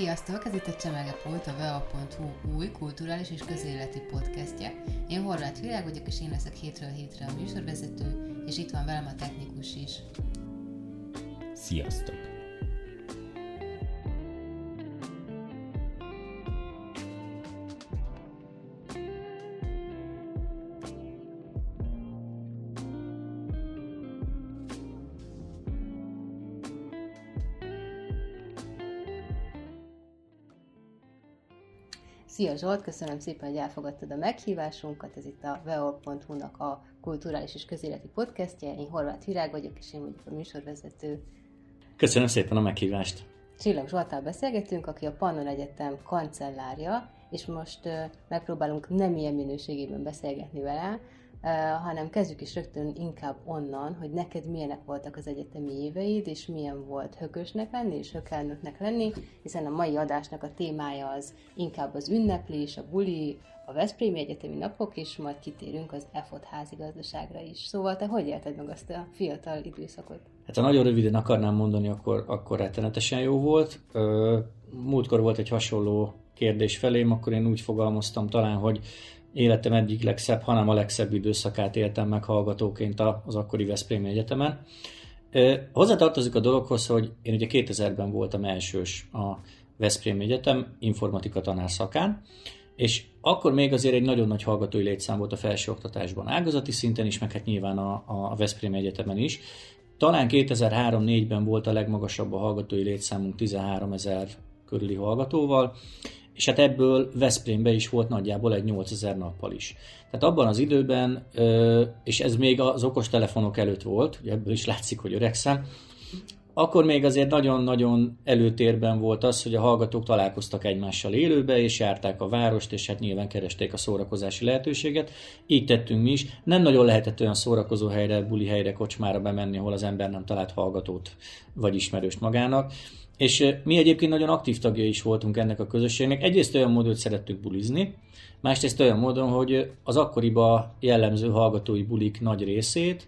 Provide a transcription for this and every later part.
Sziasztok, ez itt a Csemegepult, a vea.hu új kulturális és közéleti podcastje. Én Horváth Világ vagyok, és én leszek hétről hétre a műsorvezető, és itt van velem a technikus is. Sziasztok! Szia Zsolt, köszönöm szépen, hogy elfogadtad a meghívásunkat. Ez itt a veol.hu-nak a kulturális és közéleti podcastje. Én Horváth Virág vagyok, és én vagyok a műsorvezető. Köszönöm szépen a meghívást. Csillag Zsoltál beszélgetünk, aki a Pannon Egyetem kancellárja, és most megpróbálunk nem ilyen minőségében beszélgetni vele, hanem kezdjük is rögtön inkább onnan, hogy neked milyenek voltak az egyetemi éveid, és milyen volt hökösnek lenni, és hökelnöknek lenni, hiszen a mai adásnak a témája az inkább az ünneplés, a buli, a Veszprémi Egyetemi Napok, és majd kitérünk az EFOT házigazdaságra is. Szóval te hogy élted meg azt a fiatal időszakot? Hát ha nagyon röviden akarnám mondani, akkor, akkor rettenetesen jó volt. Múltkor volt egy hasonló kérdés felém, akkor én úgy fogalmaztam talán, hogy életem egyik legszebb, hanem a legszebb időszakát éltem meg hallgatóként az akkori Veszprémi Egyetemen. Hozzátartozik a dologhoz, hogy én ugye 2000-ben voltam elsős a Veszprém Egyetem informatika tanárszakán, és akkor még azért egy nagyon nagy hallgatói létszám volt a felsőoktatásban, ágazati szinten is, meg hát nyilván a, a Veszprém Egyetemen is. Talán 2003-4-ben volt a legmagasabb a hallgatói létszámunk 13 ezer körüli hallgatóval, és hát ebből Veszprémbe is volt nagyjából egy 8000 nappal is. Tehát abban az időben, és ez még az okostelefonok előtt volt, ebből is látszik, hogy öregszem, akkor még azért nagyon-nagyon előtérben volt az, hogy a hallgatók találkoztak egymással élőbe, és járták a várost, és hát nyilván keresték a szórakozási lehetőséget. Így tettünk mi is. Nem nagyon lehetett olyan szórakozó helyre, buli helyre, kocsmára bemenni, ahol az ember nem talált hallgatót vagy ismerőst magának. És mi egyébként nagyon aktív tagja is voltunk ennek a közösségnek. Egyrészt olyan módon, hogy szerettük bulizni, másrészt olyan módon, hogy az akkoriba jellemző hallgatói bulik nagy részét,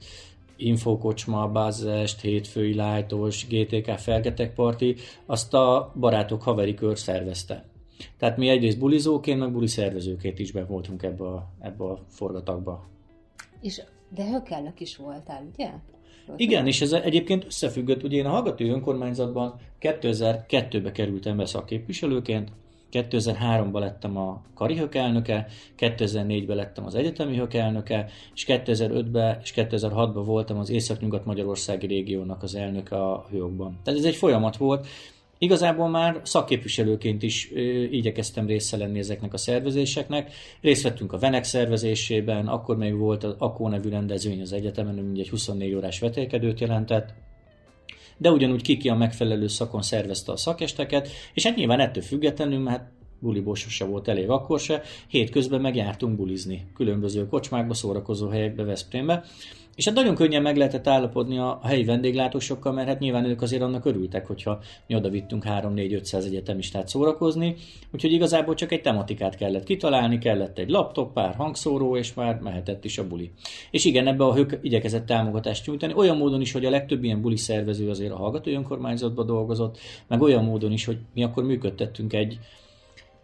Infokocsma, Bázest, Hétfői Lájtos, GTK Felgetek Parti, azt a barátok haveri kör szervezte. Tehát mi egyrészt bulizóként, meg buli szervezőként is be voltunk ebbe a, ebbe a forgatagba. És de hökelnök is voltál, ugye? Igen, és ez egyébként összefüggött, ugye én a hallgatói önkormányzatban 2002-be kerültem be szakképviselőként, 2003-ban lettem a karihök elnöke, 2004-ben lettem az egyetemi elnöke, és 2005-ben és 2006-ban voltam az Észak-Nyugat-Magyarországi régiónak az elnöke a hőokban. Tehát ez egy folyamat volt, Igazából már szakképviselőként is ö, igyekeztem része lenni ezeknek a szervezéseknek. Részt vettünk a Venek szervezésében, akkor még volt az AKO nevű rendezvény az egyetemen, ami egy 24 órás vetélkedőt jelentett de ugyanúgy kiki a megfelelő szakon szervezte a szakesteket, és hát nyilván ettől függetlenül, mert buliból sose volt elég akkor se, hétközben megjártunk bulizni. Különböző kocsmákba, szórakozó helyekbe, Veszprémbe, és hát nagyon könnyen meg lehetett állapodni a, helyi vendéglátósokkal, mert hát nyilván ők azért annak örültek, hogyha mi oda vittünk 3-4-500 egyetemistát szórakozni, úgyhogy igazából csak egy tematikát kellett kitalálni, kellett egy laptop, pár hangszóró, és már mehetett is a buli. És igen, ebbe a hők igyekezett támogatást nyújtani, olyan módon is, hogy a legtöbb ilyen buli szervező azért a hallgatói önkormányzatban dolgozott, meg olyan módon is, hogy mi akkor működtettünk egy,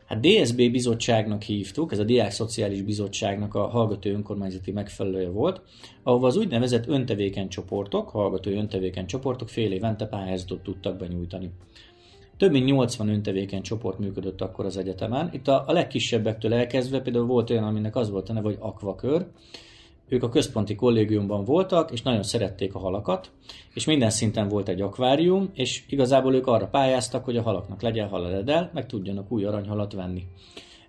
Hát DSB bizottságnak hívtuk, ez a Diák Szociális Bizottságnak a hallgató önkormányzati megfelelője volt, ahova az úgynevezett öntevéken csoportok, hallgatói öntevéken csoportok fél évente pályázatot tudtak benyújtani. Több mint 80 öntevéken csoport működött akkor az egyetemen. Itt a, a legkisebbektől elkezdve például volt olyan, aminek az volt a neve, hogy akvakör, ők a központi kollégiumban voltak, és nagyon szerették a halakat, és minden szinten volt egy akvárium, és igazából ők arra pályáztak, hogy a halaknak legyen halaledel, meg tudjanak új aranyhalat venni.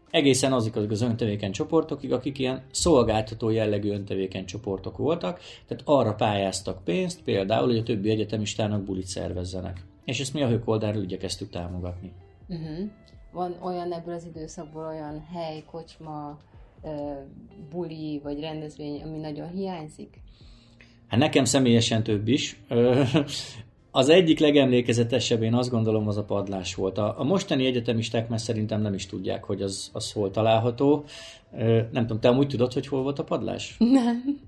Egészen azok az öntevéken csoportokig, akik ilyen szolgáltató jellegű öntevéken csoportok voltak, tehát arra pályáztak pénzt, például, hogy a többi egyetemistának bulit szervezzenek. És ezt mi a hők oldalról igyekeztük támogatni. Uh-huh. Van olyan ebből az időszakból olyan hely, kocsma, buli vagy rendezvény, ami nagyon hiányzik? Hát nekem személyesen több is. az egyik legemlékezetesebb, én azt gondolom, az a padlás volt. A, a mostani egyetemisták már szerintem nem is tudják, hogy az, az hol található. Nem tudom, te amúgy tudod, hogy hol volt a padlás? Nem.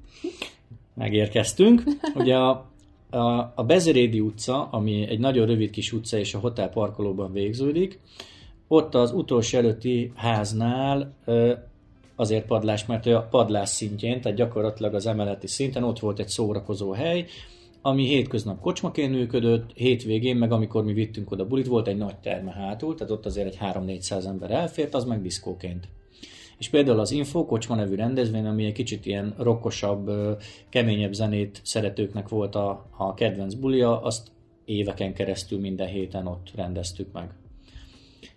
Megérkeztünk. Ugye a, a, a Bezerédi utca, ami egy nagyon rövid kis utca, és a hotel parkolóban végződik, ott az utolsó előtti háznál azért padlás, mert a padlás szintjén, tehát gyakorlatilag az emeleti szinten ott volt egy szórakozó hely, ami hétköznap kocsmaként működött, hétvégén, meg amikor mi vittünk oda bulit, volt egy nagy terme hátul, tehát ott azért egy 3-400 ember elfért, az meg diszkóként. És például az Info Kocsma nevű rendezvény, ami egy kicsit ilyen rokkosabb, keményebb zenét szeretőknek volt a, a kedvenc bulia, azt éveken keresztül minden héten ott rendeztük meg.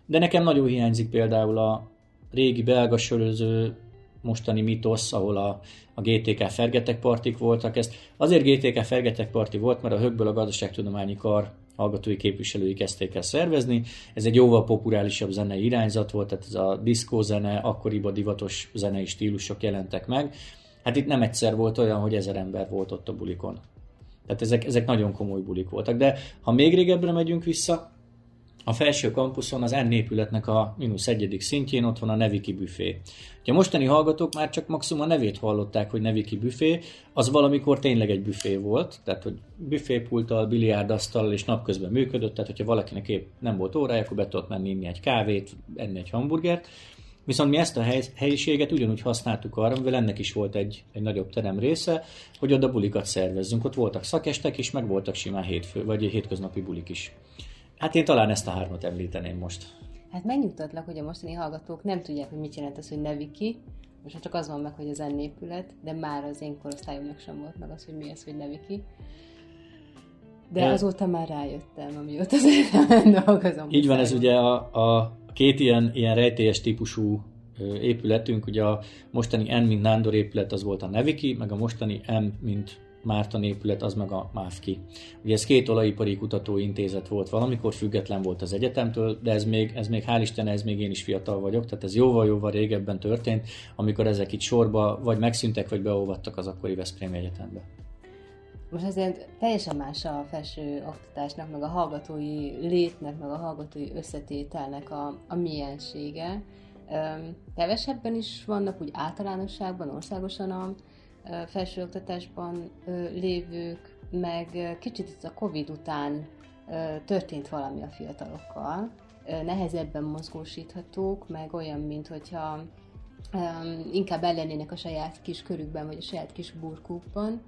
De nekem nagyon hiányzik például a régi belga söröző mostani mitosz, ahol a, a GTK Fergetek partik voltak. Ezt azért GTK Fergetek parti volt, mert a Högből a Gazdaságtudományi Kar hallgatói képviselői kezdték el szervezni. Ez egy jóval populárisabb zenei irányzat volt, tehát ez a diszkó zene, akkoriban divatos zenei stílusok jelentek meg. Hát itt nem egyszer volt olyan, hogy ezer ember volt ott a bulikon. Tehát ezek, ezek nagyon komoly bulik voltak. De ha még régebbre megyünk vissza, a felső kampuszon az N épületnek a mínusz egyedik szintjén ott van a Neviki büfé. a mostani hallgatók már csak maximum a nevét hallották, hogy Neviki büfé, az valamikor tényleg egy büfé volt, tehát hogy büfépulttal, biliárdasztal és napközben működött, tehát hogyha valakinek épp nem volt órája, akkor be tudott menni inni egy kávét, enni egy hamburgert, Viszont mi ezt a hely, helyiséget ugyanúgy használtuk arra, mivel ennek is volt egy, egy nagyobb terem része, hogy oda bulikat szervezzünk. Ott voltak szakestek is, meg voltak simán hétfő, vagy hétköznapi bulik is. Hát én talán ezt a hármat említeném most. Hát megnyugtatlak, hogy a mostani hallgatók nem tudják, hogy mit jelent az, hogy Neviki. Most csak az van meg, hogy az ennépület, de már az én korosztályomnak sem volt meg az, hogy mi az, hogy Neviki. De ja. azóta már rájöttem, amióta az dolgozom. Így van, ez ugye a, a két ilyen, ilyen rejtélyes típusú épületünk, ugye a mostani N, mint Nándor épület, az volt a Neviki, meg a mostani M, mint Márton épület, az meg a MÁFKI. Ugye ez két olajipari kutatóintézet volt valamikor, független volt az egyetemtől, de ez még, ez még hál' Isten, ez még én is fiatal vagyok, tehát ez jóval-jóval régebben történt, amikor ezek itt sorba vagy megszűntek, vagy beolvadtak az akkori Veszprém Egyetembe. Most azért teljesen más a felső oktatásnak, meg a hallgatói létnek, meg a hallgatói összetételnek a, a miensége. Kevesebben is vannak úgy általánosságban, országosan a, felsőoktatásban lévők, meg kicsit itt a Covid után történt valami a fiatalokkal, nehezebben mozgósíthatók, meg olyan, mint hogyha inkább ellennének a saját kis körükben, vagy a saját kis burkukban.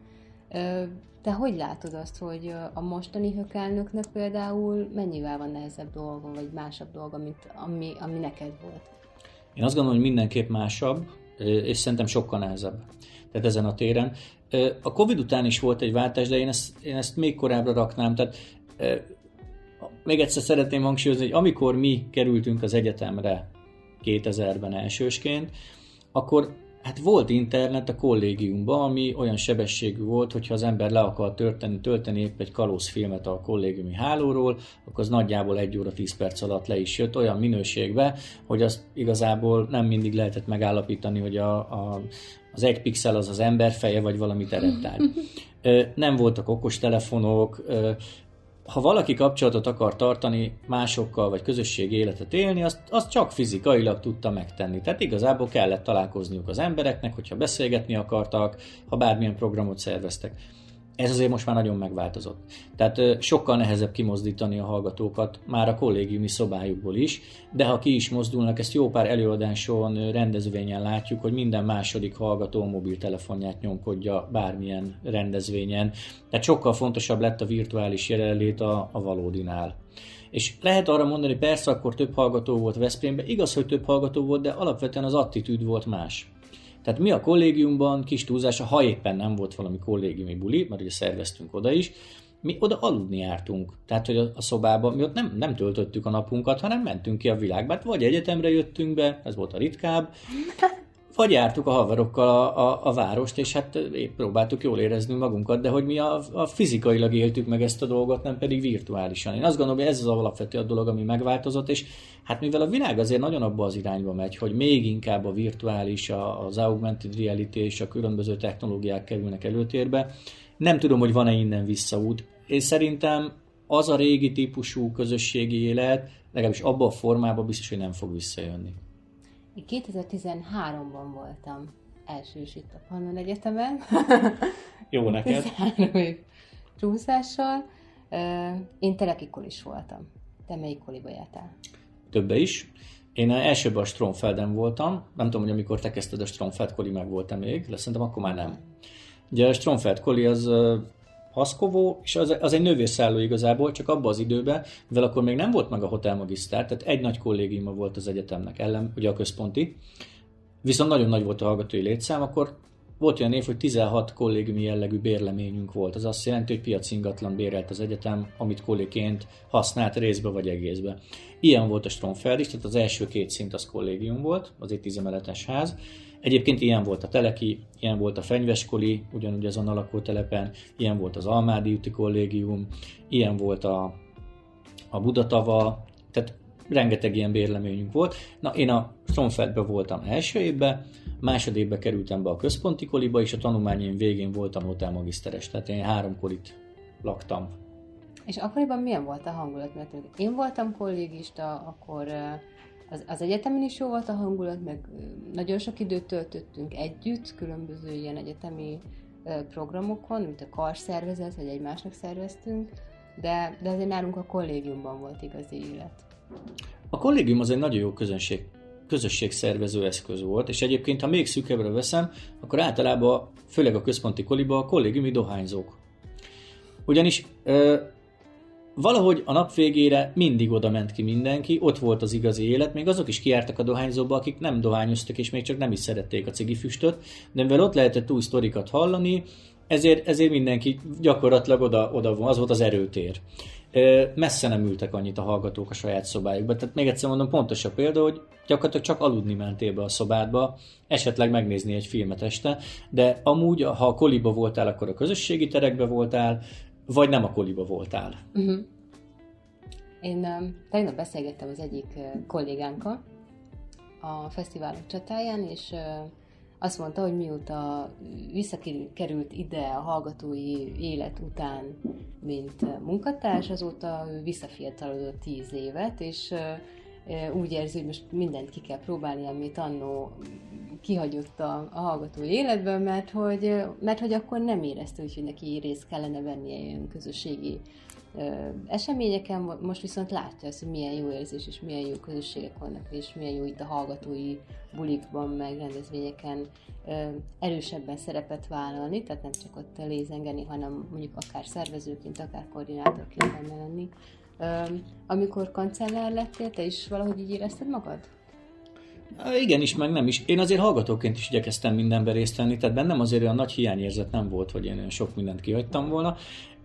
Te hogy látod azt, hogy a mostani hökelnöknek például mennyivel van nehezebb dolga, vagy másabb dolga, mint ami, ami neked volt? Én azt gondolom, hogy mindenképp másabb, és szerintem sokkal nehezebb tehát ezen a téren. A Covid után is volt egy váltás, de én ezt, én ezt még korábbra raknám, tehát még egyszer szeretném hangsúlyozni, hogy amikor mi kerültünk az egyetemre 2000-ben elsősként, akkor hát volt internet a kollégiumban, ami olyan sebességű volt, hogyha az ember le akar tölteni, tölteni épp egy filmet a kollégiumi hálóról, akkor az nagyjából egy óra 10 perc alatt le is jött olyan minőségbe, hogy azt igazából nem mindig lehetett megállapítani, hogy a, a, az egy pixel az az ember feje, vagy valami eredtár. Nem voltak okostelefonok, ha valaki kapcsolatot akar tartani másokkal, vagy közösségi életet élni, azt, azt csak fizikailag tudta megtenni. Tehát igazából kellett találkozniuk az embereknek, hogyha beszélgetni akartak, ha bármilyen programot szerveztek. Ez azért most már nagyon megváltozott. Tehát sokkal nehezebb kimozdítani a hallgatókat már a kollégiumi szobájukból is, de ha ki is mozdulnak, ezt jó pár előadáson, rendezvényen látjuk, hogy minden második hallgató mobiltelefonját nyomkodja bármilyen rendezvényen. Tehát sokkal fontosabb lett a virtuális jelenlét a, a valódinál. És lehet arra mondani, persze akkor több hallgató volt Veszprémben, igaz, hogy több hallgató volt, de alapvetően az attitűd volt más. Tehát mi a kollégiumban, kis túlzása, ha éppen nem volt valami kollégiumi buli, mert ugye szerveztünk oda is, mi oda aludni jártunk. Tehát, hogy a, szobában mi ott nem, nem töltöttük a napunkat, hanem mentünk ki a világba. Hát vagy egyetemre jöttünk be, ez volt a ritkább, vagy jártuk a haverokkal a, a, a várost, és hát épp próbáltuk jól érezni magunkat, de hogy mi a, a fizikailag éltük meg ezt a dolgot, nem pedig virtuálisan. Én azt gondolom, hogy ez az alapvető a dolog, ami megváltozott, és hát mivel a világ azért nagyon abba az irányba megy, hogy még inkább a virtuális, az augmented reality és a különböző technológiák kerülnek előtérbe, nem tudom, hogy van-e innen visszaút. Én szerintem az a régi típusú közösségi élet, legalábbis abban a formában biztos, hogy nem fog visszajönni. 2013-ban voltam elsős itt a Pannon Egyetemen. Jó neked. csúszással. Én telekikol is voltam. Te melyik koliba jártál? Többe is. Én elsőben a Stromfelden voltam, nem tudom, hogy amikor te kezdted a Stromfeld koli meg volt-e még, de szerintem akkor már nem. Ugye a Stromfeld koli az Haszkovó, és az, az egy növérszálló igazából, csak abban az időben, mivel akkor még nem volt meg a Hotel Magisztár, tehát egy nagy kollégiuma volt az egyetemnek ellen, ugye a központi, viszont nagyon nagy volt a hallgatói létszám, akkor volt olyan év, hogy 16 kollégiumi jellegű bérleményünk volt. Az azt jelenti, hogy piaci ingatlan bérelt az egyetem, amit kolléként használt részbe vagy egészbe. Ilyen volt a Stromfeld is, tehát az első két szint az kollégium volt, az egy tízemeletes ház. Egyébként ilyen volt a Teleki, ilyen volt a Fenyveskoli, ugyanúgy azon a lakótelepen, ilyen volt az Almádi úti kollégium, ilyen volt a, a Budatava, rengeteg ilyen bérleményünk volt. Na, én a Stromfeldben voltam első évben, másodévben kerültem be a központi koliba, és a tanulmányaim végén voltam hotelmagiszteres, tehát én három kolit laktam. És akkoriban milyen volt a hangulat? Mert én voltam kollégista, akkor az, az egyetemen is jó volt a hangulat, meg nagyon sok időt töltöttünk együtt, különböző ilyen egyetemi programokon, mint a karszervezet, vagy egymásnak szerveztünk, de, de azért nálunk a kollégiumban volt igazi élet. A kollégium az egy nagyon jó közönség, közösségszervező eszköz volt, és egyébként, ha még szűkebbre veszem, akkor általában, főleg a központi koliba, a kollégiumi dohányzók. Ugyanis valahogy a nap végére mindig oda ment ki mindenki, ott volt az igazi élet, még azok is kiártak a dohányzóba, akik nem dohányoztak, és még csak nem is szerették a cigifüstöt, de mivel ott lehetett új sztorikat hallani, ezért, ezért mindenki gyakorlatilag oda, oda az volt az erőtér. Messze nem ültek annyit a hallgatók a saját szobájukba. Tehát még egyszer mondom, pontos a példa, hogy gyakorlatilag csak aludni mentél be a szobádba, esetleg megnézni egy filmet este, de amúgy, ha a koliba voltál, akkor a közösségi terekbe voltál, vagy nem a koliba voltál? Uh-huh. Én um, tegnap beszélgettem az egyik kollégánkkal a fesztiválok csatáján, és uh, azt mondta, hogy mióta visszakerült ide a hallgatói élet után, mint munkatárs, azóta visszafiatalodott tíz évet, és úgy érzi, hogy most mindent ki kell próbálni, amit annó kihagyott a, a hallgatói életben, mert hogy, mert hogy akkor nem érezte hogy neki részt kellene vennie ilyen közösségi eseményeken, most viszont látja azt, hogy milyen jó érzés, és milyen jó közösségek vannak, és milyen jó itt a hallgatói bulikban, meg rendezvényeken erősebben szerepet vállalni, tehát nem csak ott lézengeni, hanem mondjuk akár szervezőként, akár koordinátorként benne lenni. Amikor kancellár lettél, te is valahogy így érezted magad? Igen is, meg nem is. Én azért hallgatóként is igyekeztem mindenben részt venni, tehát bennem azért olyan nagy hiányérzet nem volt, hogy én sok mindent kihagytam volna.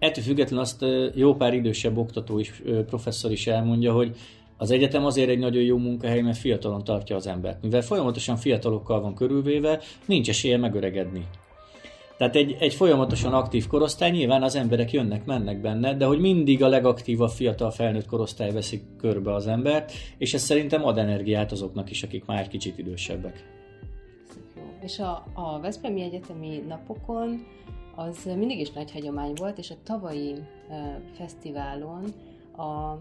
Ettől függetlenül azt jó pár idősebb oktató is, professzor is elmondja, hogy az egyetem azért egy nagyon jó munkahely, mert fiatalon tartja az embert. Mivel folyamatosan fiatalokkal van körülvéve, nincs esélye megöregedni. Tehát egy, egy folyamatosan aktív korosztály, nyilván az emberek jönnek, mennek benne, de hogy mindig a legaktívabb fiatal felnőtt korosztály veszik körbe az embert, és ez szerintem ad energiát azoknak is, akik már egy kicsit idősebbek. És a, a Veszprémi Egyetemi napokon az mindig is nagy hagyomány volt, és a tavalyi fesztiválon a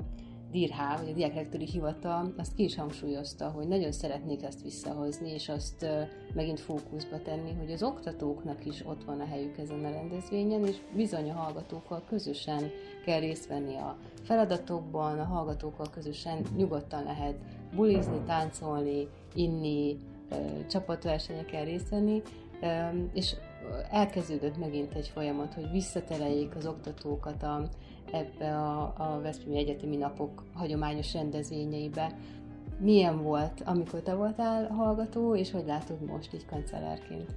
DIRH, vagy a Diákrektori Hivatal azt ki is hangsúlyozta, hogy nagyon szeretnék ezt visszahozni, és azt megint fókuszba tenni, hogy az oktatóknak is ott van a helyük ezen a rendezvényen, és bizony a hallgatókkal közösen kell részt venni a feladatokban, a hallgatókkal közösen nyugodtan lehet bulizni, táncolni, inni, csapatversenyeken részt venni, és elkezdődött megint egy folyamat, hogy visszatereljék az oktatókat a ebbe a, a Veszprémi Egyetemi Napok hagyományos rendezvényeibe. Milyen volt, amikor te voltál hallgató, és hogy látod most így kancellárként?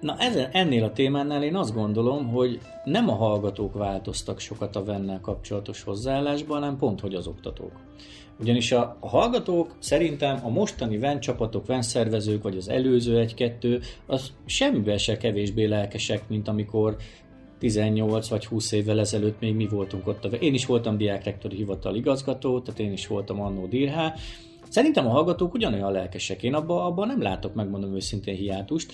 Na ezen, ennél a témánál én azt gondolom, hogy nem a hallgatók változtak sokat a vennel kapcsolatos hozzáállásban, hanem pont, hogy az oktatók. Ugyanis a, a hallgatók szerintem a mostani ven csapatok, ven szervezők, vagy az előző egy-kettő, az semmivel se kevésbé lelkesek, mint amikor 18 vagy 20 évvel ezelőtt még mi voltunk ott. Én is voltam diákrektori hivatal igazgató, tehát én is voltam annó dirhá. Szerintem a hallgatók ugyanolyan lelkesek. Én abban abba nem látok, megmondom őszintén, hiátust.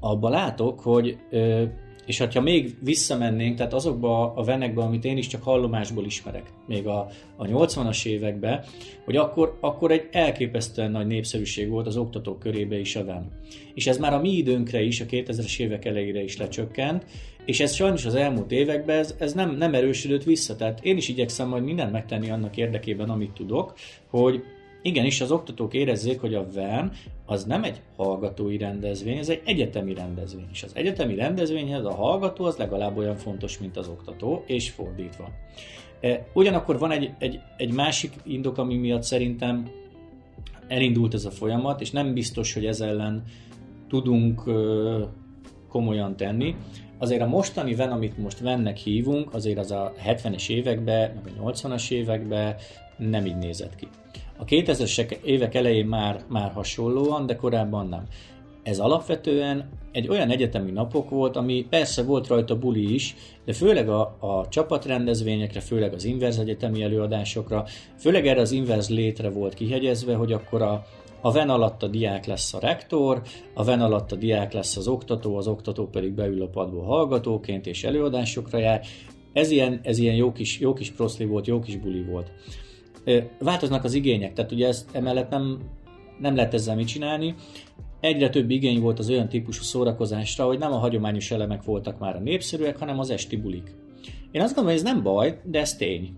Abba látok, hogy ö, és ha még visszamennénk, tehát azokba a venekbe, amit én is csak hallomásból ismerek, még a, a 80-as években, hogy akkor, akkor egy elképesztően nagy népszerűség volt az oktatók körébe is a ven. És ez már a mi időnkre is, a 2000-es évek elejére is lecsökkent, és ez sajnos az elmúlt években ez, ez nem, nem erősödött vissza. Tehát én is igyekszem majd mindent megtenni annak érdekében, amit tudok, hogy igenis az oktatók érezzék, hogy a VEN az nem egy hallgatói rendezvény, ez egy egyetemi rendezvény. És az egyetemi rendezvényhez a hallgató az legalább olyan fontos, mint az oktató, és fordítva. E, ugyanakkor van egy, egy, egy másik indok, ami miatt szerintem elindult ez a folyamat, és nem biztos, hogy ez ellen tudunk komolyan tenni. Azért a mostani ven, amit most vennek hívunk, azért az a 70-es években, meg a 80-as években nem így nézett ki. A 2000-es évek elején már, már hasonlóan, de korábban nem. Ez alapvetően egy olyan egyetemi napok volt, ami persze volt rajta buli is, de főleg a, a csapatrendezvényekre, főleg az inverz egyetemi előadásokra, főleg erre az inverz létre volt kihegyezve, hogy akkor a, a VEN alatt a diák lesz a rektor, a VEN alatt a diák lesz az oktató, az oktató pedig beül a padból hallgatóként és előadásokra jár. Ez ilyen, ez ilyen jó kis, jó kis proszli volt, jó kis buli volt. Változnak az igények, tehát ugye ezt emellett nem, nem lehet ezzel mit csinálni. Egyre több igény volt az olyan típusú szórakozásra, hogy nem a hagyományos elemek voltak már a népszerűek, hanem az esti bulik. Én azt gondolom, hogy ez nem baj, de ez tény.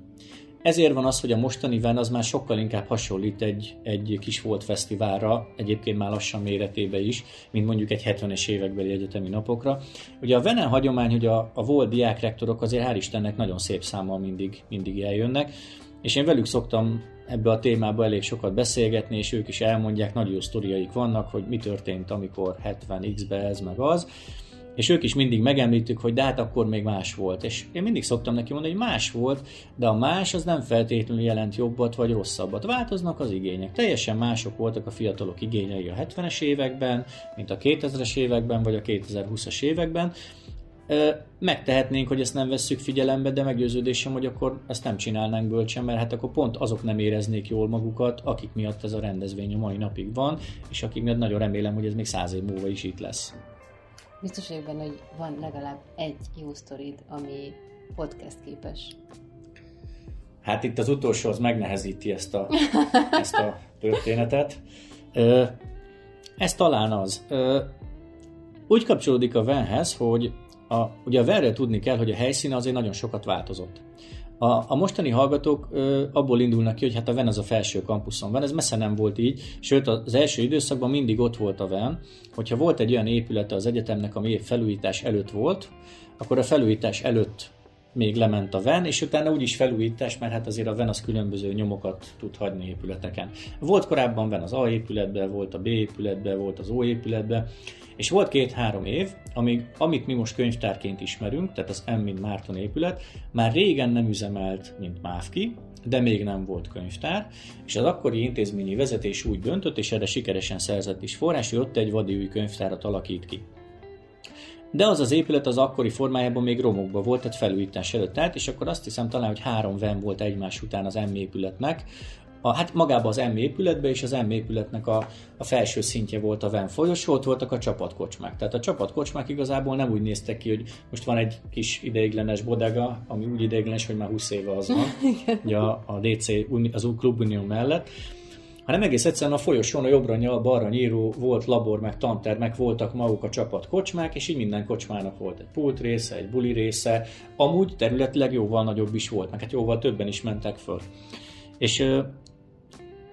Ezért van az, hogy a mostani Ven az már sokkal inkább hasonlít egy, egy kis volt fesztiválra, egyébként már lassan méretébe is, mint mondjuk egy 70-es évekbeli egyetemi napokra. Ugye a Venen hagyomány, hogy a, a volt diákrektorok azért hál' Istennek nagyon szép számmal mindig, mindig eljönnek, és én velük szoktam ebbe a témába elég sokat beszélgetni, és ők is elmondják, nagy jó sztoriaik vannak, hogy mi történt, amikor 70x-be ez meg az, és ők is mindig megemlítük, hogy de hát akkor még más volt. És én mindig szoktam neki mondani, hogy más volt, de a más az nem feltétlenül jelent jobbat vagy rosszabbat. Változnak az igények. Teljesen mások voltak a fiatalok igényei a 70-es években, mint a 2000-es években vagy a 2020-as években, megtehetnénk, hogy ezt nem vesszük figyelembe, de meggyőződésem, hogy akkor ezt nem csinálnánk bölcsen, mert hát akkor pont azok nem éreznék jól magukat, akik miatt ez a rendezvény a mai napig van, és akik miatt nagyon remélem, hogy ez még száz év múlva is itt lesz. Biztos vagyok benne, hogy van legalább egy jó sztorid, ami podcast képes. Hát itt az utolsó az megnehezíti ezt a, ezt a történetet. Ez talán az. Úgy kapcsolódik a Venhez, hogy a, ugye a Verre tudni kell, hogy a helyszíne azért nagyon sokat változott. A, a mostani hallgatók ö, abból indulnak ki, hogy hát a VEN az a felső kampuszon van, ez messze nem volt így, sőt az első időszakban mindig ott volt a VEN, hogyha volt egy olyan épülete az egyetemnek, ami épp felújítás előtt volt, akkor a felújítás előtt még lement a VEN, és utána úgyis felújítás, mert hát azért a VEN az különböző nyomokat tud hagyni épületeken. Volt korábban VEN az A épületben, volt a B épületben, volt az O épületben, és volt két-három év, amíg, amit mi most könyvtárként ismerünk, tehát az M, mint Márton épület, már régen nem üzemelt, mint Mávki, de még nem volt könyvtár, és az akkori intézményi vezetés úgy döntött, és erre sikeresen szerzett is forrás, hogy ott egy vadi új könyvtárat alakít ki. De az az épület az akkori formájában még romokba volt, tehát felújítás előtt állt, és akkor azt hiszem talán, hogy három ven volt egymás után az M épületnek, a, hát magába az M épületbe, és az M épületnek a, a felső szintje volt a VEN folyosó, ott voltak a csapatkocsmák. Tehát a csapatkocsmák igazából nem úgy néztek ki, hogy most van egy kis ideiglenes bodega, ami úgy ideiglenes, hogy már 20 éve az van, ugye a, a DC, az új klubunió mellett, hanem egész egyszerűen a folyosón a jobbra nyal, balra nyíró volt labor, meg tantermek, voltak maguk a csapat kocsmák, és így minden kocsmának volt egy pult része, egy buli része, amúgy területileg jóval nagyobb is volt, meg hát jóval többen is mentek föl. És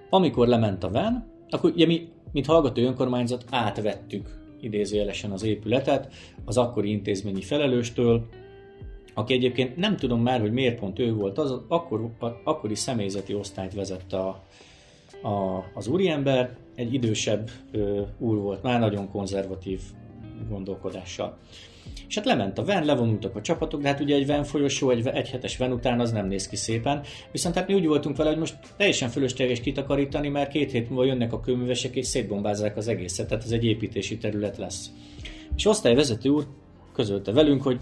amikor lement a VEN, akkor ugye mi, mint hallgató önkormányzat átvettük idézőjelesen az épületet az akkori intézményi felelőstől, aki egyébként nem tudom már, hogy miért pont ő volt az, akkor, akkori személyzeti osztályt vezette a, a, az úriember, egy idősebb ö, úr volt, már nagyon konzervatív gondolkodással. És hát lement a ven, levonultak a csapatok, de hát ugye egy ven folyosó, egy, egy hetes ven után az nem néz ki szépen. Viszont hát mi úgy voltunk vele, hogy most teljesen fölösleges kitakarítani, mert két hét múlva jönnek a kőművesek és szétbombázzák az egészet, tehát ez egy építési terület lesz. És osztályvezető úr közölte velünk, hogy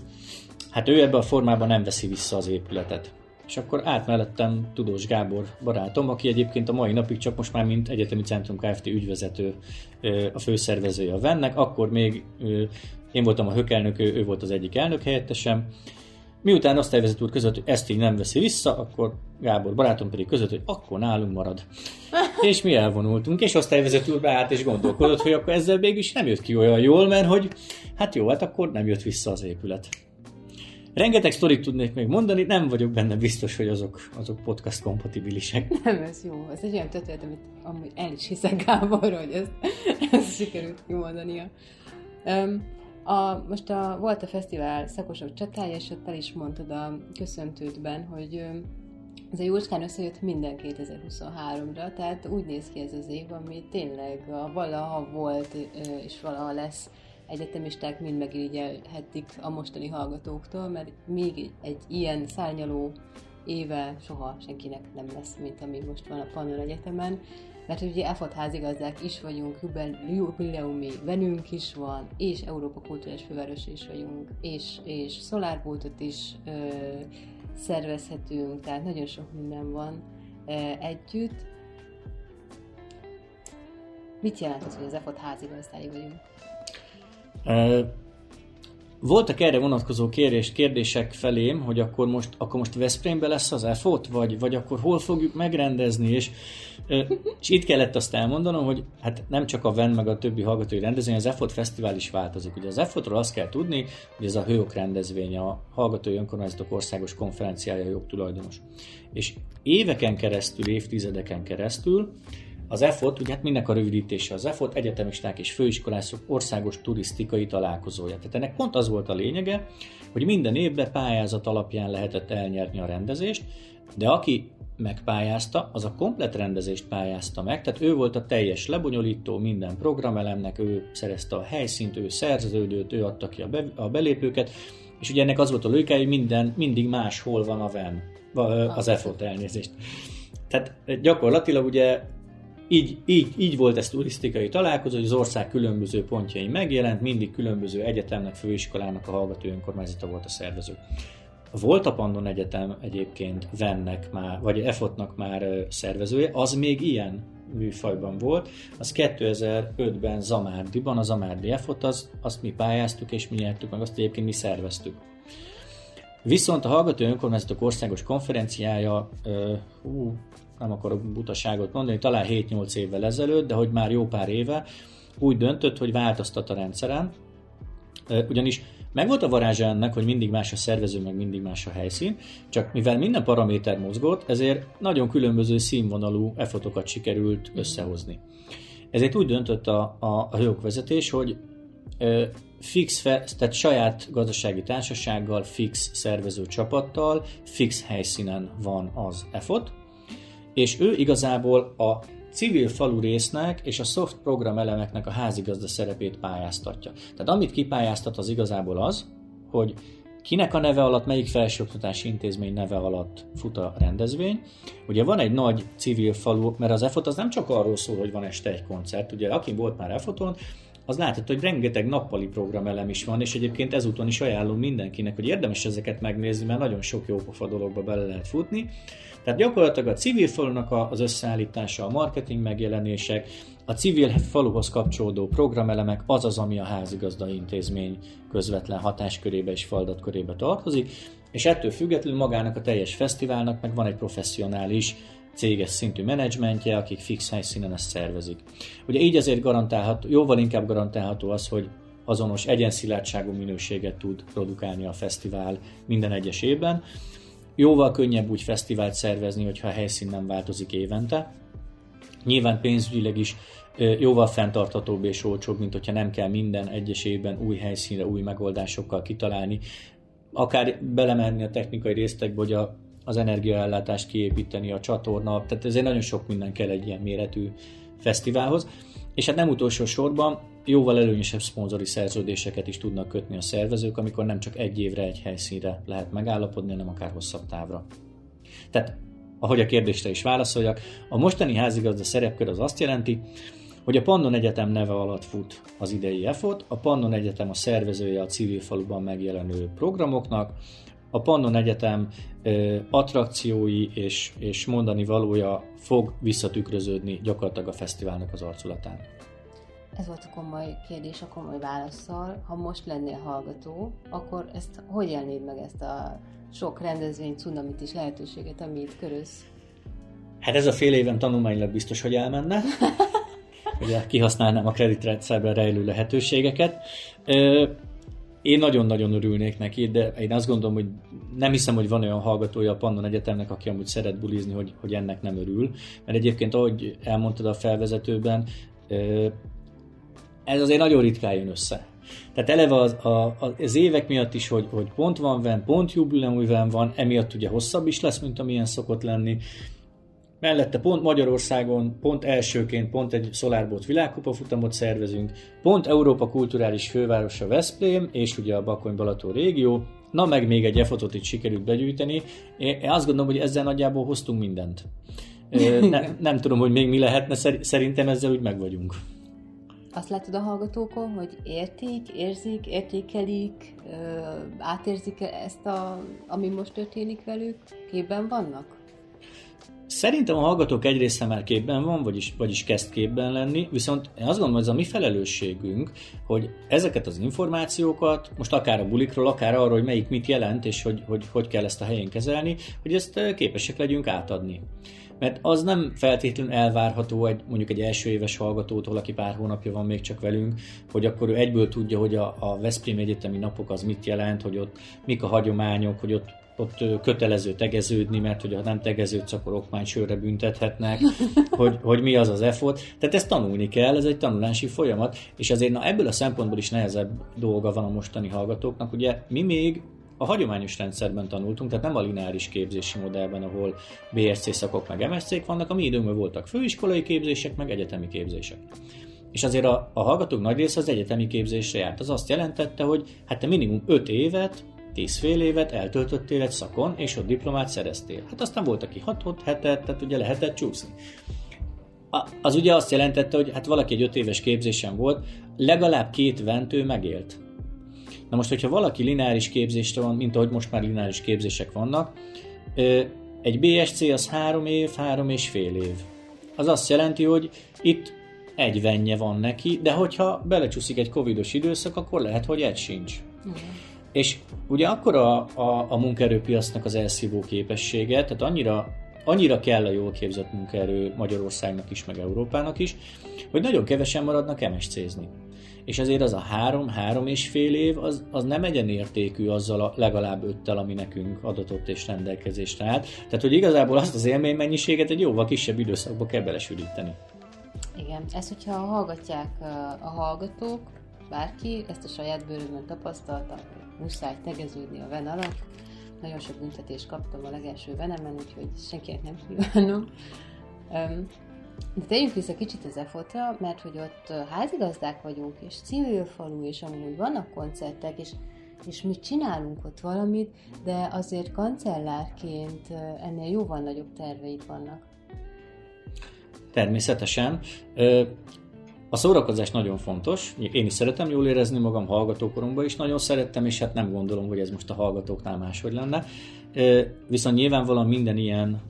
hát ő ebben a formában nem veszi vissza az épületet. És akkor át mellettem Tudós Gábor barátom, aki egyébként a mai napig csak most már mint Egyetemi Centrum Kft. ügyvezető, a főszervezője a Vennek, akkor még én voltam a hökelnök, ő, ő volt az egyik elnök helyettesem, Miután osztályvezető úr között, hogy ezt így nem veszi vissza, akkor Gábor barátom pedig között, hogy akkor nálunk marad. és mi elvonultunk, és osztályvezető úr beállt és gondolkodott, hogy akkor ezzel mégis nem jött ki olyan jól, mert hogy hát jó, hát akkor nem jött vissza az épület. Rengeteg sztorit tudnék még mondani, nem vagyok benne biztos, hogy azok, azok podcast kompatibilisek. Nem, ez jó. Ez egy olyan történet, amit amúgy el is hiszek Gábor, hogy ezt, ezt sikerült kimondania. Um, a, most a, volt a fesztivál szakosok csatája, és ott el is mondtad a köszöntődben, hogy ez a jócskán összejött minden 2023-ra, tehát úgy néz ki ez az év, ami tényleg a valaha volt és valaha lesz egyetemisták mind megirigyelhetik a mostani hallgatóktól, mert még egy ilyen szárnyaló éve soha senkinek nem lesz, mint ami most van a Pannon Egyetemen mert ugye EFOT házigazdák is vagyunk, jubileumi venünk is van, és Európa Kulturális Főváros is vagyunk, és, és szolárboltot is ö, szervezhetünk, tehát nagyon sok minden van ö, együtt. Mit jelent az, hogy az EFOT házigazdái vagyunk? Voltak erre vonatkozó kérés, kérdések felém, hogy akkor most, akkor most Veszprémbe lesz az EFOT, vagy, vagy akkor hol fogjuk megrendezni, és, és itt kellett azt elmondanom, hogy hát nem csak a VEN meg a többi hallgatói rendezvény, az EFOT Fesztivál is változik. Ugye az EFOT-ról azt kell tudni, hogy ez a Hőok rendezvény, a Hallgatói Önkormányzatok Országos Konferenciája jogtulajdonos. És éveken keresztül, évtizedeken keresztül az EFOT, ugye hát mindnek a rövidítése az EFOT, egyetemisták és főiskolások országos turisztikai találkozója. Tehát ennek pont az volt a lényege, hogy minden évben pályázat alapján lehetett elnyerni a rendezést, de aki megpályázta, az a komplet rendezést pályázta meg, tehát ő volt a teljes lebonyolító minden programelemnek, ő szerezte a helyszínt, ő szerződőt, ő adta ki a, be, a belépőket, és ugye ennek az volt a lőke, hogy minden, mindig máshol van a VEN, az EFOT elnézést. Tehát gyakorlatilag ugye így, így, így volt ez turisztikai találkozó, hogy az ország különböző pontjain megjelent, mindig különböző egyetemnek, főiskolának a hallgató önkormányzata volt a szervező. Volt a Pandon Egyetem egyébként Vennek már, vagy EFOT-nak már szervezője, az még ilyen műfajban volt. Az 2005-ben Zamárdiban, a Zamárdi EFOT, az, azt mi pályáztuk és mi nyertük meg, azt egyébként mi szerveztük. Viszont a Hallgató Önkormányzatok Országos Konferenciája, uh, nem akarok butaságot mondani, talán 7-8 évvel ezelőtt, de hogy már jó pár éve úgy döntött, hogy változtat a rendszeren, ugyanis megvolt a varázsa ennek, hogy mindig más a szervező, meg mindig más a helyszín, csak mivel minden paraméter mozgott, ezért nagyon különböző színvonalú efotokat sikerült összehozni. Ezért úgy döntött a, a, a vezetés, hogy fix, tehát saját gazdasági társasággal, fix szervező csapattal, fix helyszínen van az EFOT, és ő igazából a civil falu résznek és a soft program elemeknek a házigazda szerepét pályáztatja. Tehát amit kipályáztat az igazából az, hogy kinek a neve alatt, melyik felsőoktatási intézmény neve alatt fut a rendezvény. Ugye van egy nagy civil falu, mert az EFOT az nem csak arról szól, hogy van este egy koncert, ugye aki volt már EFOTon, az látható, hogy rengeteg nappali programelem is van, és egyébként ezúton is ajánlom mindenkinek, hogy érdemes ezeket megnézni, mert nagyon sok jópofa dologba bele lehet futni. Tehát gyakorlatilag a civil falunak az összeállítása, a marketing megjelenések, a civil faluhoz kapcsolódó programelemek az az, ami a házigazda intézmény közvetlen hatáskörébe és feladatkörébe tartozik, és ettől függetlenül magának a teljes fesztiválnak meg van egy professzionális céges szintű menedzsmentje, akik fix helyszínen ezt szervezik. Ugye így azért garantálható, jóval inkább garantálható az, hogy azonos egyenszilátságú minőséget tud produkálni a fesztivál minden egyes évben. Jóval könnyebb úgy fesztivált szervezni, hogyha a helyszín nem változik évente. Nyilván pénzügyileg is jóval fenntarthatóbb és olcsóbb, mint hogyha nem kell minden egyes évben új helyszínre, új megoldásokkal kitalálni. Akár belemenni a technikai résztekbe, hogy a az energiaellátást kiépíteni, a csatorna, tehát ezért nagyon sok minden kell egy ilyen méretű fesztiválhoz. És hát nem utolsó sorban jóval előnyösebb szponzori szerződéseket is tudnak kötni a szervezők, amikor nem csak egy évre, egy helyszínre lehet megállapodni, hanem akár hosszabb távra. Tehát, ahogy a kérdésre is válaszoljak, a mostani házigazda szerepkör az azt jelenti, hogy a Pannon Egyetem neve alatt fut az idei EFOT, a Pannon Egyetem a szervezője a civil faluban megjelenő programoknak, a Pannon Egyetem attrakciói és, és mondani valója fog visszatükröződni gyakorlatilag a fesztiválnak az arculatán. Ez volt a komoly kérdés, a komoly válaszsal. Ha most lennél hallgató, akkor ezt hogy élnéd meg ezt a sok rendezvény, cunamit és lehetőséget, ami itt körülsz? Hát ez a fél éven tanulmányilag biztos, hogy elmenne. Ugye kihasználnám a kreditrendszerben rejlő lehetőségeket. Én nagyon-nagyon örülnék neki, de én azt gondolom, hogy nem hiszem, hogy van olyan hallgatója a Pannon Egyetemnek, aki amúgy szeret bulizni, hogy, hogy ennek nem örül. Mert egyébként, ahogy elmondtad a felvezetőben, ez azért nagyon ritkán jön össze. Tehát eleve az, a, az évek miatt is, hogy, hogy pont van van, pont jubileum van, emiatt ugye hosszabb is lesz, mint amilyen szokott lenni. Mellette pont Magyarországon, pont elsőként, pont egy SolarBot világkupa futamot szervezünk, pont Európa kulturális fővárosa Veszprém, és ugye a Bakony-Balaton régió, na meg még egy e itt sikerült begyűjteni. Én azt gondolom, hogy ezzel nagyjából hoztunk mindent. Ne, nem tudom, hogy még mi lehetne, szerintem ezzel úgy meg vagyunk. Azt látod a hallgatókon, hogy értik, érzik, értékelik, átérzik ezt, a, ami most történik velük? Képben vannak? Szerintem a hallgatók egy része már képben van, vagyis, vagyis kezd képben lenni, viszont én azt gondolom, hogy ez a mi felelősségünk, hogy ezeket az információkat, most akár a bulikról, akár arról, hogy melyik mit jelent, és hogy hogy, hogy kell ezt a helyén kezelni, hogy ezt képesek legyünk átadni. Mert az nem feltétlenül elvárható egy, mondjuk egy első éves hallgatótól, aki pár hónapja van még csak velünk, hogy akkor ő egyből tudja, hogy a, a Veszprém Egyetemi napok az mit jelent, hogy ott mik a hagyományok, hogy ott ott kötelező tegeződni, mert hogy ha nem tegeződsz, akkor okmánysőre büntethetnek, hogy, hogy mi az az effort. Tehát ezt tanulni kell, ez egy tanulási folyamat, és azért na, ebből a szempontból is nehezebb dolga van a mostani hallgatóknak. Ugye mi még a hagyományos rendszerben tanultunk, tehát nem a lineáris képzési modellben, ahol BSC szakok meg MSC-k vannak, a mi időnkben voltak főiskolai képzések, meg egyetemi képzések. És azért a, a hallgatók nagy része az egyetemi képzésre járt. Az azt jelentette, hogy hát te minimum 5 évet tíz fél évet eltöltöttél egy szakon, és ott diplomát szereztél. Hát aztán volt, aki 6 hetet, tehát ugye lehetett csúszni. Az ugye azt jelentette, hogy hát valaki egy öt éves képzésen volt, legalább két ventő megélt. Na most, hogyha valaki lineáris képzésre van, mint ahogy most már lineáris képzések vannak, egy BSC az három év, három és fél év. Az azt jelenti, hogy itt egy venje van neki, de hogyha belecsúszik egy covidos időszak, akkor lehet, hogy egy sincs. Mm. És ugye akkor a, a, a munkaerőpiacnak az elszívó képessége, tehát annyira, annyira kell a jól képzett munkaerő Magyarországnak is, meg Európának is, hogy nagyon kevesen maradnak MSC-zni. És azért az a három, három és fél év, az, az nem egyenértékű azzal a legalább öttel, ami nekünk adatott és rendelkezésre állt. Tehát, hogy igazából azt az élménymennyiséget egy jóval kisebb időszakba kell belesűríteni. Igen, ezt, hogyha hallgatják a hallgatók, bárki, ezt a saját bőrömön tapasztalta, muszáj tegeződni a ven alatt. Nagyon sok büntetést kaptam a legelső venemen, úgyhogy senkinek nem kívánom. De tegyünk vissza kicsit az EFOT-ra, mert hogy ott házigazdák vagyunk, és civil falu, és amúgy vannak koncertek, és, és mi csinálunk ott valamit, de azért kancellárként ennél jóval nagyobb terveid vannak. Természetesen. A szórakozás nagyon fontos, én is szeretem jól érezni magam, hallgatókoromban is. Nagyon szerettem, és hát nem gondolom, hogy ez most a hallgatóknál máshogy lenne. Viszont nyilvánvalóan minden ilyen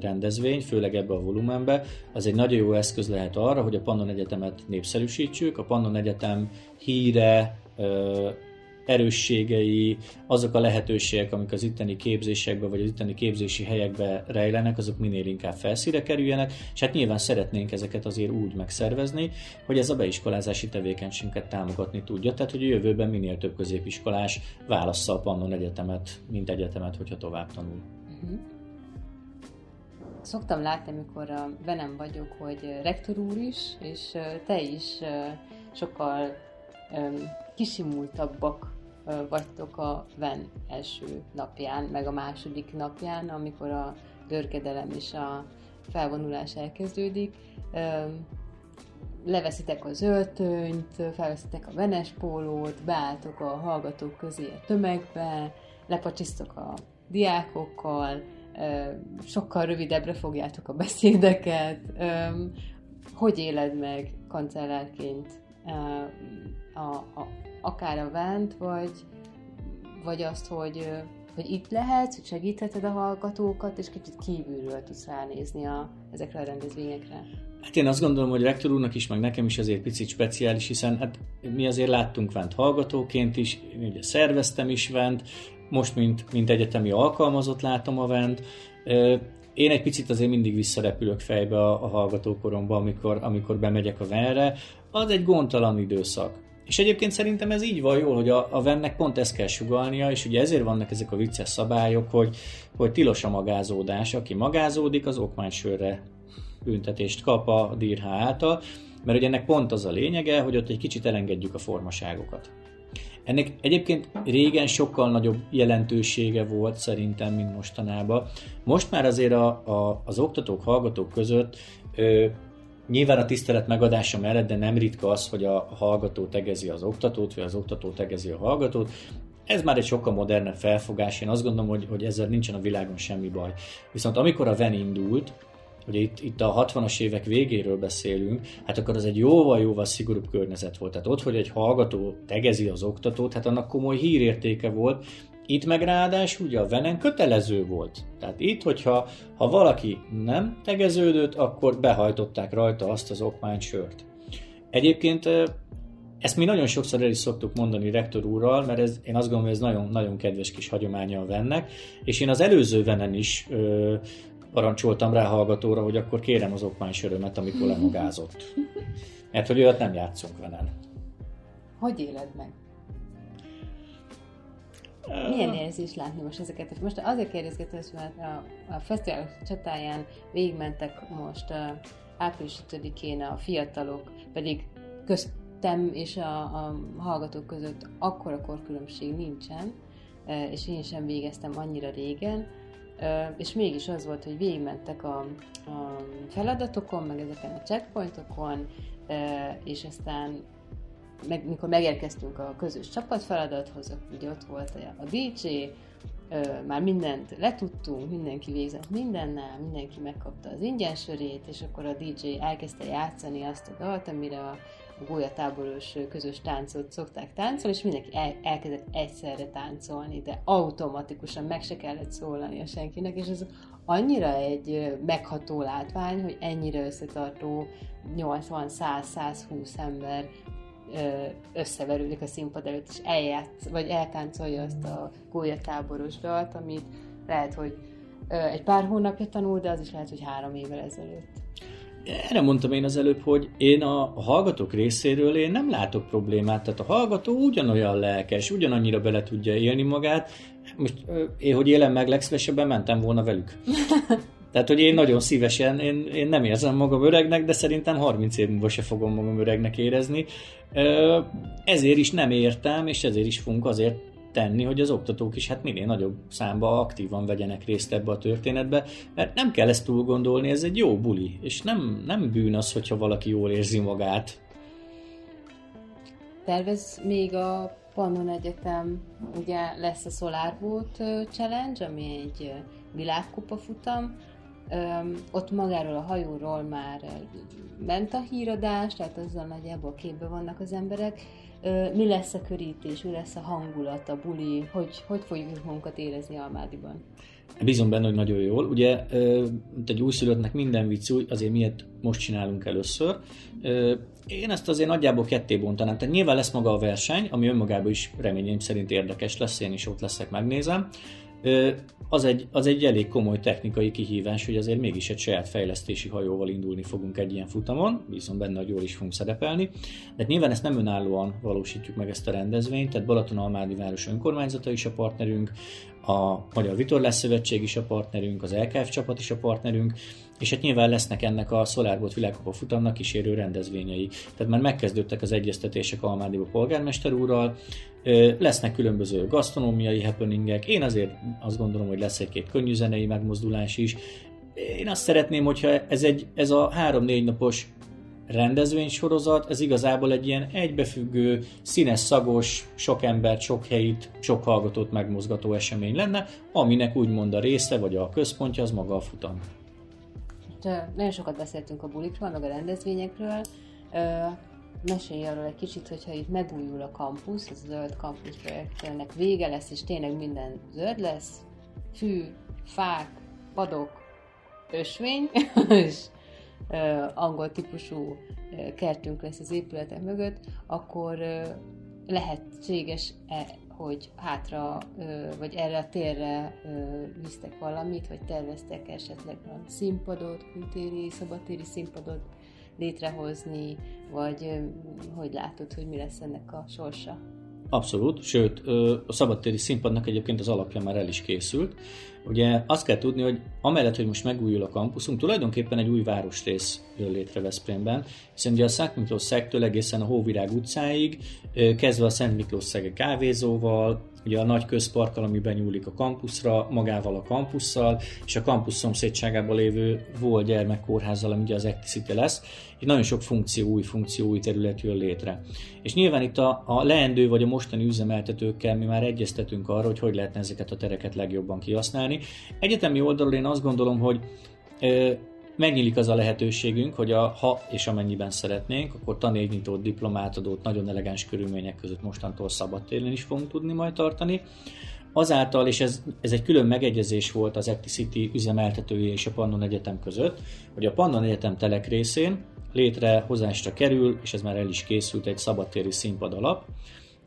rendezvény, főleg ebbe a volumenbe, az egy nagyon jó eszköz lehet arra, hogy a Pannon Egyetemet népszerűsítsük, a Pannon Egyetem híre, erősségei, azok a lehetőségek, amik az itteni képzésekbe vagy az itteni képzési helyekbe rejlenek, azok minél inkább felszíre kerüljenek, és hát nyilván szeretnénk ezeket azért úgy megszervezni, hogy ez a beiskolázási tevékenységünket támogatni tudja, tehát hogy a jövőben minél több középiskolás válassza a Pannon Egyetemet, mint egyetemet, hogyha tovább tanul. Uh-huh. Szoktam látni, amikor velem vagyok, hogy rektor úr is, és te is sokkal kisimultabbak vagytok a VEN első napján, meg a második napján, amikor a dörgedelem és a felvonulás elkezdődik. Leveszitek az öltönyt, felveszitek a venes pólót, beálltok a hallgatók közé a tömegbe, lepacsisztok a diákokkal, sokkal rövidebbre fogjátok a beszédeket. Hogy éled meg kancellárként a, a, akár a vent, vagy, vagy azt, hogy, hogy itt lehetsz, hogy segítheted a hallgatókat, és kicsit kívülről tudsz ránézni a, ezekre a rendezvényekre. Hát én azt gondolom, hogy rektor úrnak is, meg nekem is azért picit speciális, hiszen hát mi azért láttunk Vent hallgatóként is, én ugye szerveztem is Vent, most mint, mint egyetemi alkalmazott látom a Vent. Én egy picit azért mindig visszarepülök fejbe a, a hallgatókoromba, amikor, amikor bemegyek a Venre. Az egy gondtalan időszak. És egyébként szerintem ez így van jól, hogy a, a vennek pont ezt kell sugalnia, és ugye ezért vannak ezek a vicces szabályok, hogy, hogy tilos a magázódás. Aki magázódik, az okmánysörre büntetést kap a DIRH által, mert ugye ennek pont az a lényege, hogy ott egy kicsit elengedjük a formaságokat. Ennek egyébként régen sokkal nagyobb jelentősége volt szerintem, mint mostanában. Most már azért a, a, az oktatók, hallgatók között ö, nyilván a tisztelet megadása mellett, de nem ritka az, hogy a hallgató tegezi az oktatót, vagy az oktató tegezi a hallgatót. Ez már egy sokkal modernebb felfogás, én azt gondolom, hogy, hogy ezzel nincsen a világon semmi baj. Viszont amikor a VEN indult, ugye itt, itt a 60-as évek végéről beszélünk, hát akkor az egy jóval-jóval szigorúbb környezet volt. Tehát ott, hogy egy hallgató tegezi az oktatót, hát annak komoly hírértéke volt, itt meg ráadásul ugye a venen kötelező volt. Tehát itt, hogyha ha valaki nem tegeződött, akkor behajtották rajta azt az okmánysört. Egyébként ezt mi nagyon sokszor el is szoktuk mondani rektor úrral, mert ez, én azt gondolom, hogy ez nagyon, nagyon kedves kis hagyománya a vennek, és én az előző venen is ö, parancsoltam rá hallgatóra, hogy akkor kérem az okmánysörömet, amikor lemagázott. Mert hogy olyat nem játszunk venen. Hogy éled meg? Milyen érzés látni most ezeket? Most azért kérdezgetem, mert a, a fesztivál csatáján végigmentek most a április 5-én a fiatalok, pedig köztem és a, a hallgatók között akkora korkülönbség nincsen, és én sem végeztem annyira régen, és mégis az volt, hogy végigmentek a, a feladatokon, meg ezeken a checkpointokon, és aztán meg, mikor megérkeztünk a közös csapatfeladathoz, ugye ott volt a DJ, már mindent letudtunk, mindenki végzett mindennel, mindenki megkapta az ingyen sörét, és akkor a DJ elkezdte játszani azt a dalt, amire a gólyatáboros közös táncot szokták táncolni, és mindenki el, elkezdett egyszerre táncolni, de automatikusan meg se kellett szólani a senkinek, és ez annyira egy megható látvány, hogy ennyire összetartó 80-100-120 ember összeverődik a színpad előtt, és eljátsz, vagy eltáncolja azt a gólyatáboros dalt, amit lehet, hogy egy pár hónapja tanul, de az is lehet, hogy három évvel ezelőtt. Erre mondtam én az előbb, hogy én a hallgatók részéről én nem látok problémát, tehát a hallgató ugyanolyan lelkes, ugyanannyira bele tudja élni magát. Most én, hogy élem meg, legszívesebben mentem volna velük. Tehát, hogy én nagyon szívesen, én, én nem érzem magam öregnek, de szerintem 30 év múlva se fogom magam öregnek érezni. Ezért is nem értem, és ezért is fogunk azért tenni, hogy az oktatók is hát minél nagyobb számba aktívan vegyenek részt ebbe a történetbe, mert nem kell ezt túl gondolni, ez egy jó buli, és nem, nem bűn az, hogyha valaki jól érzi magát. Tervez még a Pannon Egyetem, ugye lesz a SolarBoat Challenge, ami egy világkupa futam, ott magáról a hajóról már ment a híradás, tehát azzal nagyjából képbe vannak az emberek, mi lesz a körítés, mi lesz a hangulat, a buli, hogy, hogy fogjuk magunkat érezni Almádiban? Bízom benne, hogy nagyon jól. Ugye, mint egy újszülöttnek minden vicc új, azért miért most csinálunk először. Én ezt azért nagyjából ketté bontanám. Tehát nyilván lesz maga a verseny, ami önmagában is reményeim szerint érdekes lesz, én is ott leszek, megnézem az egy, az egy elég komoly technikai kihívás, hogy azért mégis egy saját fejlesztési hajóval indulni fogunk egy ilyen futamon, viszont benne, hogy jól is fogunk szerepelni. De nyilván ezt nem önállóan valósítjuk meg ezt a rendezvényt, tehát Balaton-Almádi város önkormányzata is a partnerünk, a Magyar Vitorlás Szövetség is a partnerünk, az LKF csapat is a partnerünk, és hát nyilván lesznek ennek a SolarBot világkupa futamnak kísérő rendezvényei. Tehát már megkezdődtek az egyeztetések Almádiba polgármester úrral, lesznek különböző gasztronómiai happeningek, én azért azt gondolom, hogy lesz egy-két könnyűzenei megmozdulás is. Én azt szeretném, hogyha ez, egy, ez a három-négy napos rendezvénysorozat, ez igazából egy ilyen egybefüggő, színes, szagos, sok embert, sok helyit, sok hallgatót megmozgató esemény lenne, aminek úgymond a része vagy a központja az maga a futam. Nagyon sokat beszéltünk a bulikról, meg a rendezvényekről. mesélj arról egy kicsit, hogyha itt megújul a kampusz, az a zöld kampusz projektnek vége lesz, és tényleg minden zöld lesz, fű, fák, padok, ösvény, és angol típusú kertünk lesz az épületek mögött, akkor lehetséges-e, hogy hátra, vagy erre a térre visztek valamit, vagy terveztek esetleg valami színpadot, kültéri, szabadtéri színpadot létrehozni, vagy hogy látod, hogy mi lesz ennek a sorsa? Abszolút, sőt, a szabadtéri színpadnak egyébként az alapja már el is készült. Ugye azt kell tudni, hogy amellett, hogy most megújul a kampuszunk, tulajdonképpen egy új városrész jön létre Veszprémben, hiszen ugye a Szent Miklós szegtől egészen a Hóvirág utcáig, kezdve a Szent Miklós szege kávézóval, ugye a nagy közparkkal, ami benyúlik a kampuszra, magával a kampusszal, és a kampusz szomszédságában lévő volt gyermekkórházzal, ami ugye az Acticity lesz, és nagyon sok funkció, új funkció, új terület jön létre. És nyilván itt a, a leendő vagy a mostani üzemeltetőkkel mi már egyeztetünk arra, hogy hogy lehetne ezeket a tereket legjobban kihasználni. Egyetemi oldalról én azt gondolom, hogy megnyílik az a lehetőségünk, hogy a, ha és amennyiben szeretnénk, akkor tanévnyitót, diplomátadót nagyon elegáns körülmények között mostantól szabadtéren is fogunk tudni majd tartani. Azáltal, és ez, ez egy külön megegyezés volt az Acticity üzemeltetője és a Pannon Egyetem között, hogy a Pannon Egyetem telek részén létrehozásra kerül, és ez már el is készült egy szabadtéri színpad alap,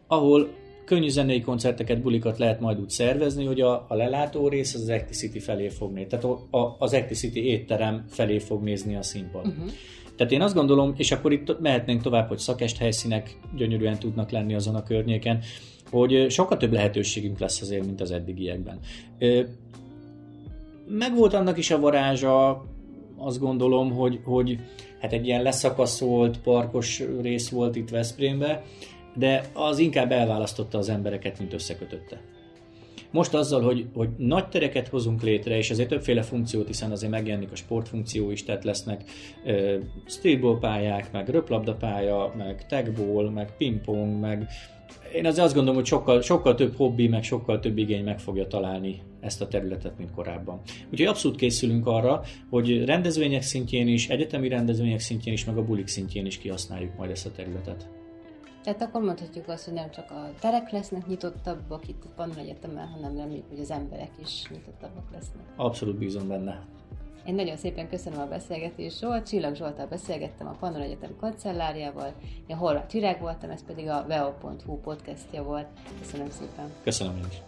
ahol könnyű zenei koncerteket, bulikat lehet majd úgy szervezni, hogy a, a lelátó rész az Acticity felé fog nézni, tehát a, a, az Acticity étterem felé fog nézni a színpad. Uh-huh. Tehát én azt gondolom, és akkor itt mehetnénk tovább, hogy szakest helyszínek gyönyörűen tudnak lenni azon a környéken, hogy sokkal több lehetőségünk lesz azért, mint az eddigiekben. Megvolt annak is a varázsa, azt gondolom, hogy, hogy hát egy ilyen leszakaszolt, parkos rész volt itt Veszprémbe, de az inkább elválasztotta az embereket, mint összekötötte. Most azzal, hogy, hogy nagy tereket hozunk létre, és ezért többféle funkciót, hiszen azért megjelenik a sportfunkció is, tehát lesznek uh, streetball pályák, meg röplabdapálya, meg tagball, meg pingpong, meg én azért azt gondolom, hogy sokkal, sokkal több hobbi, meg sokkal több igény meg fogja találni ezt a területet, mint korábban. Úgyhogy abszolút készülünk arra, hogy rendezvények szintjén is, egyetemi rendezvények szintjén is, meg a bulik szintjén is kihasználjuk majd ezt a területet. Tehát akkor mondhatjuk azt, hogy nem csak a terek lesznek nyitottabbak itt a Pannon Egyetemen, hanem reméljük, hogy az emberek is nyitottabbak lesznek. Abszolút bízom benne. Én nagyon szépen köszönöm a beszélgetést Zsolt, Csillag Zsoltal beszélgettem a Pannon Egyetem kancellárjával, én Horváth Csirák voltam, ez pedig a veo.hu podcastja volt. Köszönöm szépen. Köszönöm én is.